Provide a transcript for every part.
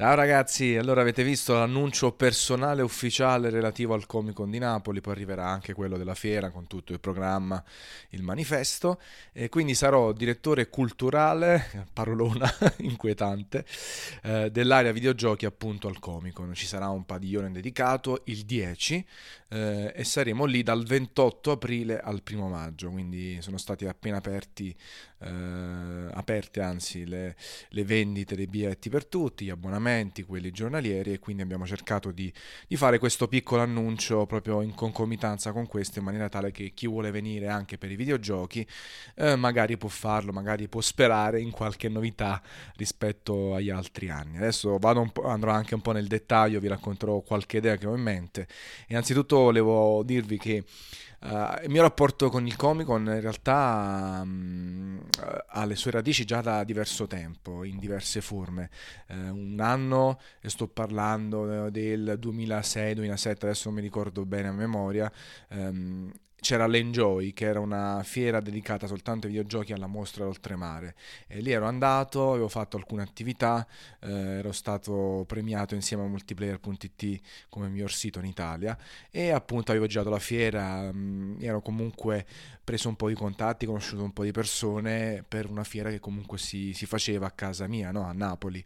Ciao ragazzi, allora avete visto l'annuncio personale ufficiale relativo al Comic Con di Napoli, poi arriverà anche quello della fiera con tutto il programma, il manifesto. E quindi sarò direttore culturale, parolona inquietante, eh, dell'area videogiochi appunto al Comic Con. Ci sarà un padiglione dedicato il 10 eh, e saremo lì dal 28 aprile al 1 maggio, quindi sono stati appena aperti, eh, aperte anzi le, le vendite dei biglietti per tutti, gli abbonamenti abbonamenti, quelli giornalieri, e quindi abbiamo cercato di, di, fare questo piccolo annuncio proprio in concomitanza con questo, in maniera tale che chi vuole venire anche per i videogiochi eh, magari può farlo, magari può sperare in qualche novità rispetto agli altri anni. Adesso andrò anche un po' nel dettaglio, vi racconterò qualche idea che ho in mente. Innanzitutto volevo dirvi che Uh, il mio rapporto con il Comic Con in realtà um, ha le sue radici già da diverso tempo, in diverse forme. Uh, un anno, e sto parlando del 2006-2007, adesso non mi ricordo bene a memoria, um, c'era l'Enjoy, che era una fiera dedicata soltanto ai videogiochi alla mostra d'oltremare. E lì ero andato, avevo fatto alcune attività, eh, ero stato premiato insieme a multiplayer.it come miglior sito in Italia e appunto avevo girato la fiera, mh, mm, ero comunque preso un po' di contatti, conosciuto un po' di persone per una fiera che comunque si, si faceva a casa mia, no? a Napoli.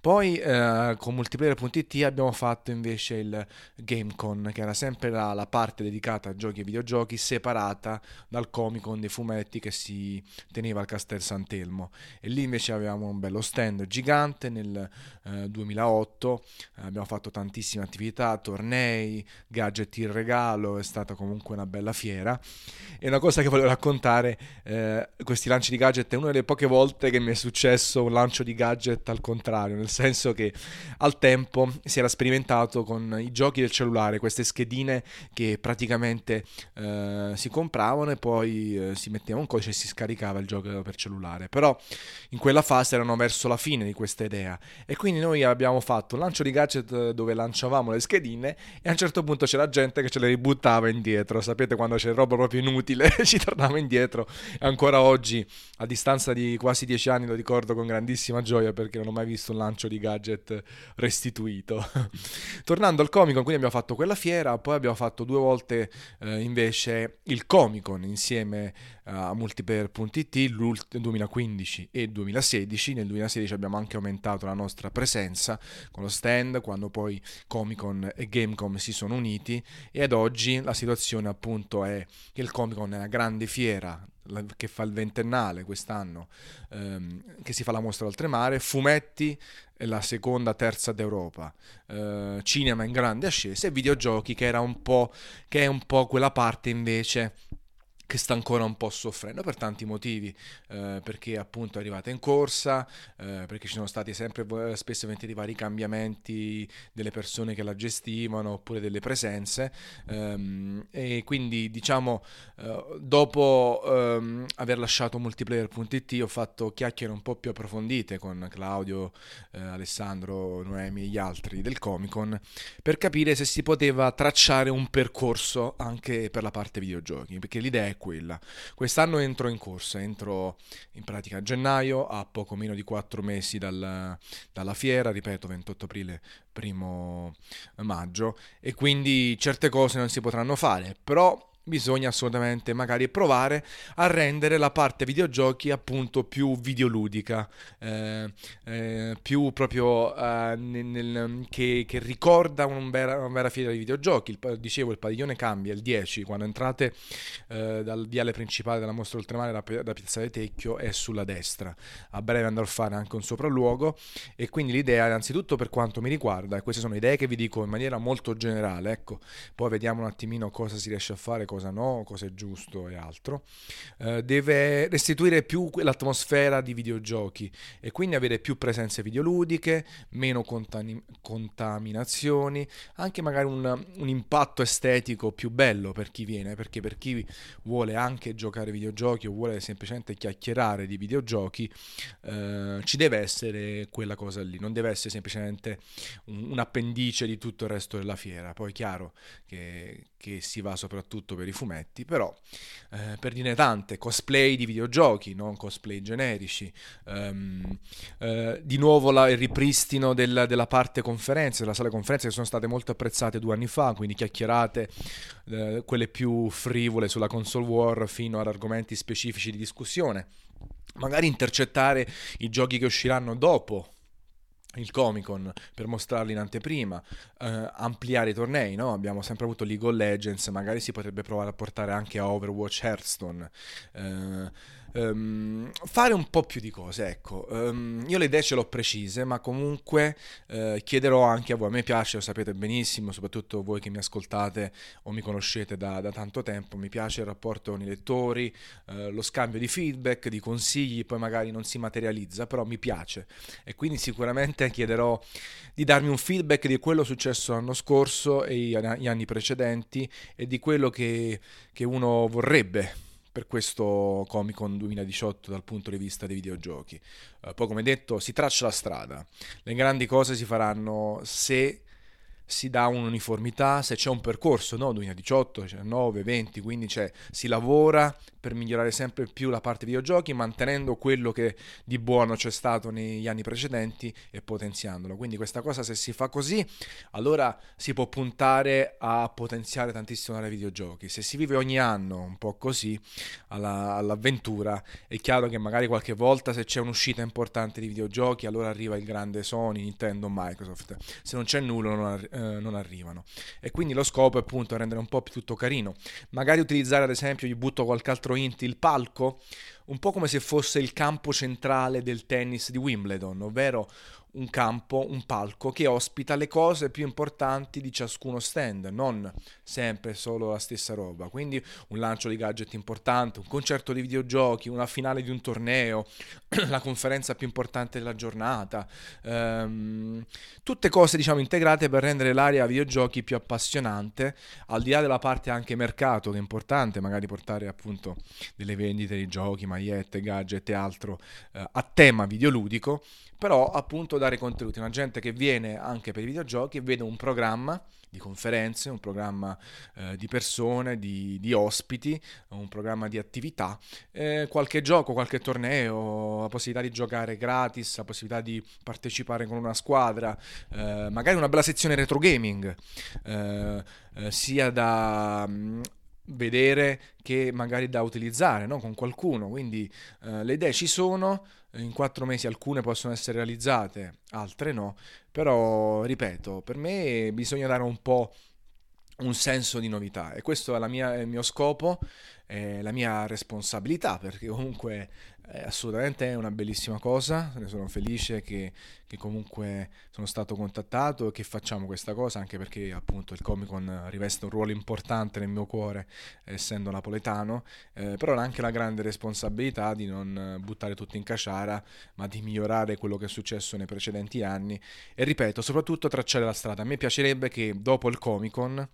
Poi eh, con multiplayer.it abbiamo fatto invece il GameCon, che era sempre la, la parte dedicata a giochi e videogiochi giochi separata dal Comic Con dei fumetti che si teneva al Castel Sant'Elmo. E lì invece avevamo un bello stand gigante nel eh, 2008 abbiamo fatto tantissime attività tornei gadget in regalo è stata comunque una bella fiera. E una cosa che volevo raccontare eh, questi lanci di gadget è una delle poche volte che mi è successo un lancio di gadget al contrario nel senso che al tempo si era sperimentato con i giochi del cellulare queste schedine che praticamente eh, eh, si compravano e poi eh, si metteva un codice e si scaricava il gioco per cellulare. Però in quella fase erano verso la fine di questa idea e quindi noi abbiamo fatto un lancio di gadget dove lanciavamo le schedine e a un certo punto c'era gente che ce le ributtava indietro. Sapete quando c'è roba proprio inutile, ci tornava indietro e ancora oggi a distanza di quasi dieci anni lo ricordo con grandissima gioia perché non ho mai visto un lancio di gadget restituito. Tornando al Comic Con, quindi abbiamo fatto quella fiera, poi abbiamo fatto due volte eh, invece c'è il Comicon insieme a multiplayer.it 2015 e 2016. Nel 2016 abbiamo anche aumentato la nostra presenza con lo stand quando poi Comicon e Gamecom si sono uniti e ad oggi la situazione appunto è che il Comicon è una grande fiera che fa il ventennale quest'anno, ehm, che si fa la mostra d'oltremare, fumetti la seconda, terza d'Europa, eh, cinema in grande ascesa e videogiochi che era un po', che è un po' quella parte invece che sta ancora un po' soffrendo per tanti motivi, eh, perché appunto è arrivata in corsa, eh, perché ci sono stati sempre spesso eventi di vari cambiamenti delle persone che la gestivano oppure delle presenze ehm, e quindi diciamo eh, dopo ehm, aver lasciato multiplayer.it ho fatto chiacchiere un po' più approfondite con Claudio, eh, Alessandro, Noemi e gli altri del Comic Con per capire se si poteva tracciare un percorso anche per la parte videogiochi, perché l'idea è quella. Quest'anno entro in corsa, entro in pratica a gennaio, a poco meno di quattro mesi dal, dalla fiera, ripeto 28 aprile, primo maggio, e quindi certe cose non si potranno fare, però bisogna assolutamente magari provare a rendere la parte videogiochi appunto più videoludica, eh, eh, più proprio eh, nel, nel, che, che, ricorda un vera, una vera fiera di videogiochi. Il, dicevo, il padiglione cambia il 10, quando entrate eh, dal viale principale della mostra oltremare da, da Piazzale Tecchio è sulla destra. A breve andrò a fare anche un sopralluogo e quindi l'idea, innanzitutto per quanto mi riguarda, e queste sono idee che vi dico in maniera molto generale, ecco, poi vediamo un attimino cosa si riesce a fare, cosa no, cosa è giusto e altro, eh, deve restituire più l'atmosfera di videogiochi e quindi avere più presenze videoludiche, meno contani- contaminazioni, anche magari un, un, impatto estetico più bello per chi viene, perché per chi vuole anche giocare videogiochi o vuole semplicemente chiacchierare di videogiochi, eh, ci deve essere quella cosa lì, non deve essere semplicemente un, un appendice di tutto il resto della fiera. Poi è chiaro che, che si va soprattutto per per i fumetti, però eh, per dire tante, cosplay di videogiochi, non cosplay generici, um, eh, di nuovo la, il ripristino del, della parte conferenze, della sala conferenze che sono state molto apprezzate due anni fa, quindi chiacchierate, eh, quelle più frivole sulla console war fino ad argomenti specifici di discussione. Magari intercettare i giochi che usciranno dopo il Comic Con per mostrarli in anteprima, eh, ampliare i tornei, no? abbiamo sempre avuto League of Legends, magari si potrebbe provare a portare anche a Overwatch Hearthstone. Eh, um, fare un po' più di cose, ecco. Um, io le idee ce l'ho precise, ma comunque uh, chiederò anche a voi. A me piace, lo sapete benissimo, soprattutto voi che mi ascoltate o mi conoscete da, da tanto tempo, mi piace il rapporto con i lettori, uh, lo scambio di feedback, di consigli, poi magari non si materializza, però mi piace. E quindi sicuramente chiederò di darmi un feedback di quello successo l'anno scorso e gli anni precedenti e di quello che, che uno vorrebbe per questo Comic Con 2018 dal punto di vista dei videogiochi. Uh, poi come detto si traccia la strada, le grandi cose si faranno se si dà un'uniformità, se c'è un percorso, no? 2018, 19, 20, quindi si lavora per migliorare sempre più la parte videogiochi, mantenendo quello che di buono c'è stato negli anni precedenti e potenziandolo. Quindi questa cosa se si fa così, allora si può puntare a potenziare tantissimo i videogiochi. Se si vive ogni anno un po' così, alla, all'avventura, è chiaro che magari qualche volta se c'è un'uscita importante di videogiochi, allora arriva il grande Sony, Nintendo, Microsoft. Se non c'è nulla non, eh, non arrivano. E quindi lo scopo è appunto rendere un po' più tutto carino. Magari utilizzare ad esempio, gli butto qualche altro int, il palco, un po' come se fosse il campo centrale del tennis di Wimbledon, ovvero un campo, un palco che ospita le cose più importanti di ciascuno stand, non sempre solo la stessa roba. Quindi un lancio di gadget importante, un concerto di videogiochi, una finale di un torneo, la conferenza più importante della giornata, ehm, tutte cose diciamo integrate per rendere l'area videogiochi più appassionante, al di là della parte anche mercato che è importante, magari portare appunto delle vendite di giochi, magliette, gadget e altro eh, a tema videoludico però appunto dare contenuti, una gente che viene anche per i videogiochi e vede un programma di conferenze, un programma eh, di persone, di, di, ospiti, un programma di attività, eh, qualche gioco, qualche torneo, la possibilità di giocare gratis, la possibilità di partecipare con una squadra, eh, magari una bella sezione retro gaming, eh, eh, sia da mm, vedere che magari da utilizzare no? con qualcuno. Quindi eh, le idee ci sono, in quattro mesi alcune possono essere realizzate, altre no, però ripeto, per me bisogna dare un po' un senso di novità e questo è, mia, è il mio scopo, la mia responsabilità perché comunque è assolutamente una bellissima cosa, ne sono felice che, che, comunque sono stato contattato e che facciamo questa cosa, anche perché appunto il Comic Con riveste un ruolo importante nel mio cuore, essendo napoletano, eh, però anche la grande responsabilità di non buttare tutto in caciara, ma di migliorare quello che è successo nei precedenti anni e ripeto, soprattutto tracciare la strada. A me piacerebbe che dopo il Comic Con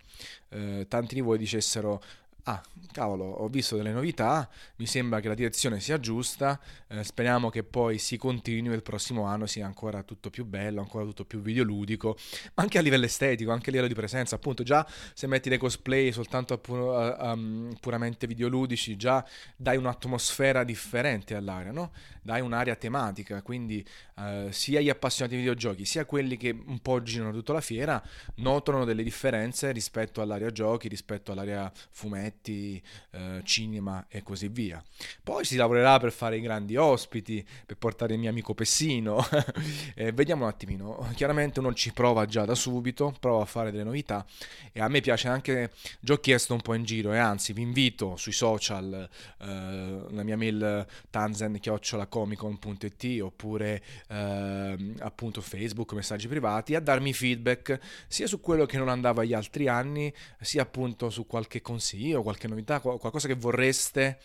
eh, tanti di voi dicessero ah, cavolo, ho visto delle novità, mi sembra che la direzione sia giusta, eh, speriamo che poi si continui il prossimo anno sia ancora tutto più bello, ancora tutto più videoludico, ma anche a livello estetico, anche a livello di presenza, appunto già se metti dei cosplay soltanto pu- um, puramente videoludici, già dai un'atmosfera differente all'area, no? Dai un'area tematica, quindi uh, sia gli appassionati di videogiochi, sia quelli che un po' girano tutta la fiera, notano delle differenze rispetto all'area giochi, rispetto all'area fumetti, fumetti, eh, cinema e così via. Poi si lavorerà per fare i grandi ospiti, per portare il mio amico Pessino. eh, vediamo un attimino. Chiaramente uno ci prova già da subito, prova a fare delle novità e a me piace anche, già ho chiesto un po' in giro e anzi vi invito sui social, eh, la mia mail tanzen-comicon.it oppure eh, appunto Facebook, messaggi privati, a darmi feedback sia su quello che non andava gli altri anni, sia appunto su qualche consiglio, qualche novità, qualcosa che vorreste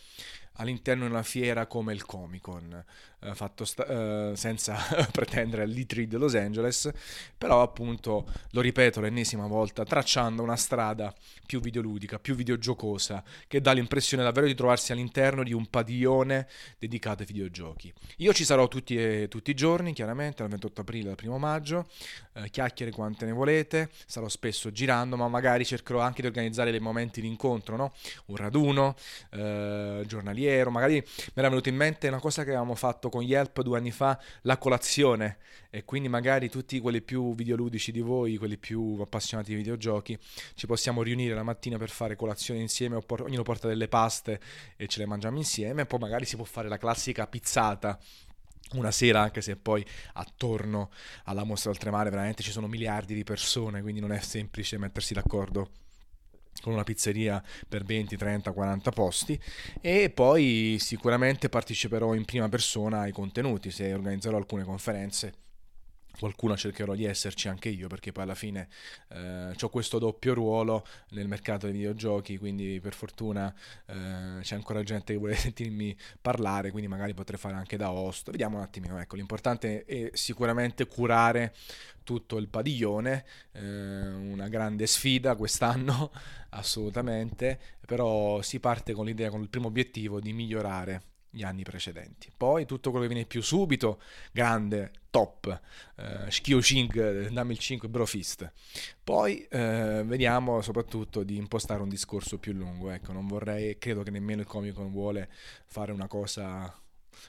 all'interno di una fiera come il Comic Con. Eh, fatto sta- eh, senza pretendere l'E3 di Los Angeles, però appunto, lo ripeto l'ennesima volta, tracciando una strada più videoludica, più videogiocosa, che dà l'impressione davvero di trovarsi all'interno di un padiglione dedicato ai videogiochi. Io ci sarò tutti, eh, tutti i giorni, chiaramente, dal 28 aprile al 1 maggio, eh, chiacchiere quante ne volete, sarò spesso girando, ma magari cercherò anche di organizzare dei momenti di incontro, no? un raduno eh, giornaliero, magari mi era venuto in mente una cosa che avevamo fatto con Yelp due anni fa, la colazione, e quindi magari tutti quelli più videoludici di voi, quelli più appassionati di videogiochi, ci possiamo riunire la mattina per fare colazione insieme, ognuno porta delle paste e ce le mangiamo insieme, poi magari si può fare la classica pizzata una sera, anche se poi attorno alla mostra oltremare veramente ci sono miliardi di persone, quindi non è semplice mettersi d'accordo con una pizzeria per 20, 30, 40 posti e poi sicuramente parteciperò in prima persona ai contenuti se organizzerò alcune conferenze qualcuno cercherò di esserci anche io perché poi alla fine eh, ho questo doppio ruolo nel mercato dei videogiochi quindi per fortuna eh, c'è ancora gente che vuole sentirmi parlare quindi magari potrei fare anche da host. Vediamo un attimino ecco l'importante è sicuramente curare tutto il padiglione eh, una grande sfida quest'anno assolutamente però si parte con l'idea con il primo obiettivo di migliorare gli anni precedenti. Poi tutto quello che viene più subito, grande, top, eh, Shikyo Shing, dammi il 5, Brofist. Poi eh, vediamo soprattutto di impostare un discorso più lungo, ecco, non vorrei, credo che nemmeno il Comic Con vuole fare una cosa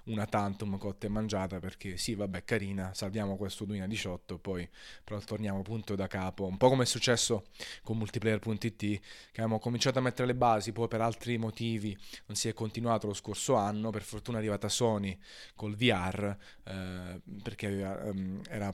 una tantum cotta e mangiata perché sì, vabbè, carina, salviamo questo 2018, poi però torniamo appunto da capo, un po' come è successo con multiplayer.it che abbiamo cominciato a mettere le basi, poi per altri motivi non si è continuato lo scorso anno, per fortuna è arrivata Sony col VR eh, perché aveva, um, era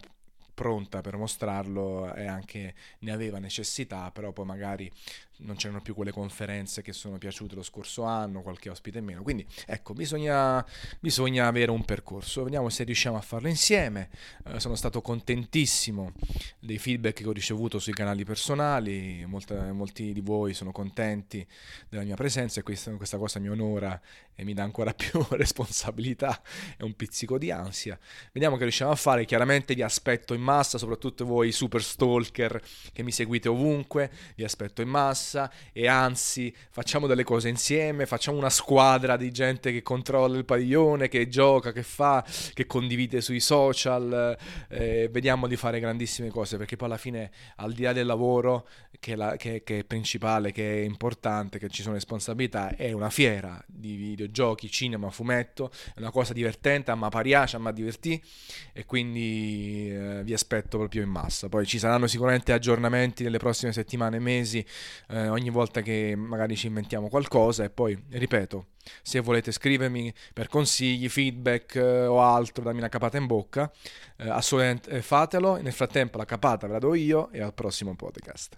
pronta per mostrarlo e anche ne aveva necessità, però poi magari non c'erano più quelle conferenze che sono piaciute lo scorso anno, qualche ospite in meno. Quindi ecco, bisogna, bisogna avere un percorso. Vediamo se riusciamo a farlo insieme. Eh, sono stato contentissimo dei feedback che ho ricevuto sui canali personali, Molta, molti di voi sono contenti della mia presenza e questa, questa cosa mi onora e mi dà ancora più responsabilità e un pizzico di ansia. Vediamo che riusciamo a fare. Chiaramente vi aspetto in massa, soprattutto voi super stalker che mi seguite ovunque, vi aspetto in massa massa e anzi facciamo delle cose insieme, facciamo una squadra di gente che controlla il padiglione, che gioca, che fa, che condivide sui social, eh, vediamo di fare grandissime cose perché poi alla fine al di là del lavoro che è, la, che, che è principale, che è importante, che ci sono responsabilità, è una fiera di videogiochi, cinema, fumetto, è una cosa divertente, ma pariace, ma divertì e quindi eh, vi aspetto proprio in massa. Poi ci saranno sicuramente aggiornamenti nelle prossime settimane e mesi eh, ogni volta che magari ci inventiamo qualcosa e poi, ripeto, se volete scrivermi per consigli, feedback eh, o altro, dammi una capata in bocca, eh, assolutamente fatelo. Nel frattempo la capata ve la do io e al prossimo podcast.